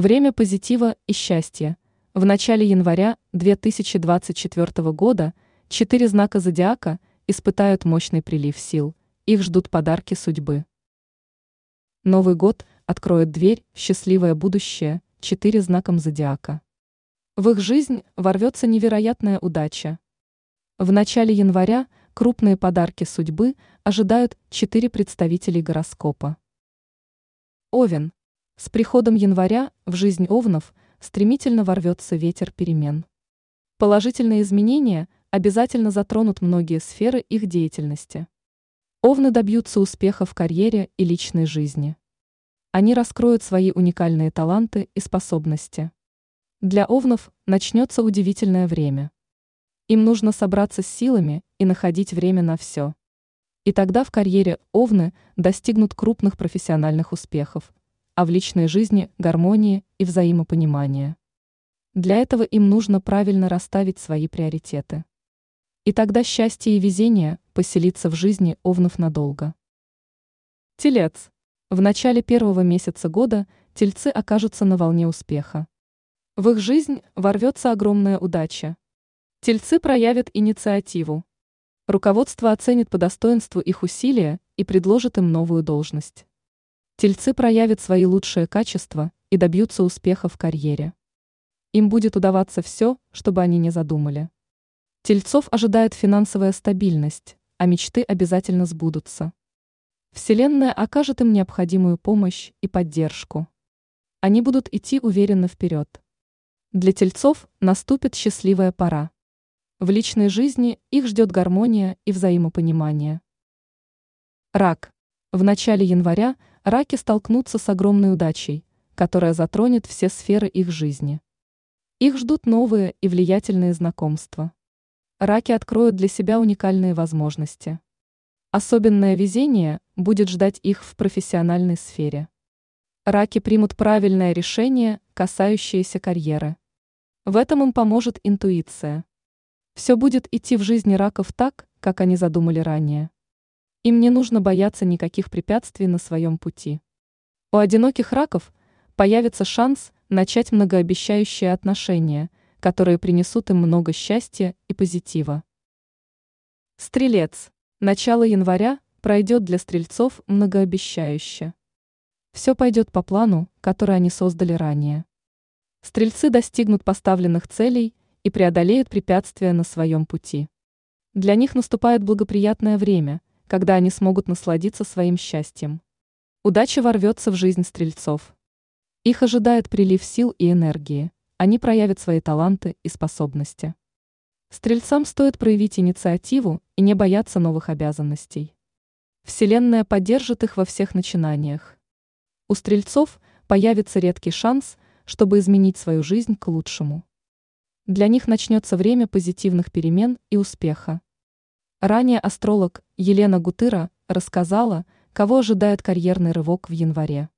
Время позитива и счастья. В начале января 2024 года четыре знака зодиака испытают мощный прилив сил. Их ждут подарки судьбы. Новый год откроет дверь в счастливое будущее четыре знаком зодиака. В их жизнь ворвется невероятная удача. В начале января крупные подарки судьбы ожидают четыре представителей гороскопа. Овен. С приходом января в жизнь овнов стремительно ворвется ветер перемен. Положительные изменения обязательно затронут многие сферы их деятельности. Овны добьются успеха в карьере и личной жизни. Они раскроют свои уникальные таланты и способности. Для овнов начнется удивительное время. Им нужно собраться с силами и находить время на все. И тогда в карьере овны достигнут крупных профессиональных успехов, а в личной жизни – гармонии и взаимопонимания. Для этого им нужно правильно расставить свои приоритеты. И тогда счастье и везение поселится в жизни овнов надолго. Телец. В начале первого месяца года тельцы окажутся на волне успеха. В их жизнь ворвется огромная удача. Тельцы проявят инициативу. Руководство оценит по достоинству их усилия и предложит им новую должность. Тельцы проявят свои лучшие качества и добьются успеха в карьере. Им будет удаваться все, чтобы они не задумали. Тельцов ожидает финансовая стабильность, а мечты обязательно сбудутся. Вселенная окажет им необходимую помощь и поддержку. Они будут идти уверенно вперед. Для тельцов наступит счастливая пора. В личной жизни их ждет гармония и взаимопонимание. Рак. В начале января раки столкнутся с огромной удачей, которая затронет все сферы их жизни. Их ждут новые и влиятельные знакомства. Раки откроют для себя уникальные возможности. Особенное везение будет ждать их в профессиональной сфере. Раки примут правильное решение, касающееся карьеры. В этом им поможет интуиция. Все будет идти в жизни раков так, как они задумали ранее. Им не нужно бояться никаких препятствий на своем пути. У одиноких раков появится шанс начать многообещающие отношения, которые принесут им много счастья и позитива. Стрелец. Начало января пройдет для стрельцов многообещающе. Все пойдет по плану, который они создали ранее. Стрельцы достигнут поставленных целей и преодолеют препятствия на своем пути. Для них наступает благоприятное время, когда они смогут насладиться своим счастьем. Удача ворвется в жизнь стрельцов. Их ожидает прилив сил и энергии, они проявят свои таланты и способности. Стрельцам стоит проявить инициативу и не бояться новых обязанностей. Вселенная поддержит их во всех начинаниях. У стрельцов появится редкий шанс, чтобы изменить свою жизнь к лучшему. Для них начнется время позитивных перемен и успеха. Ранее астролог Елена Гутыра рассказала, кого ожидает карьерный рывок в январе.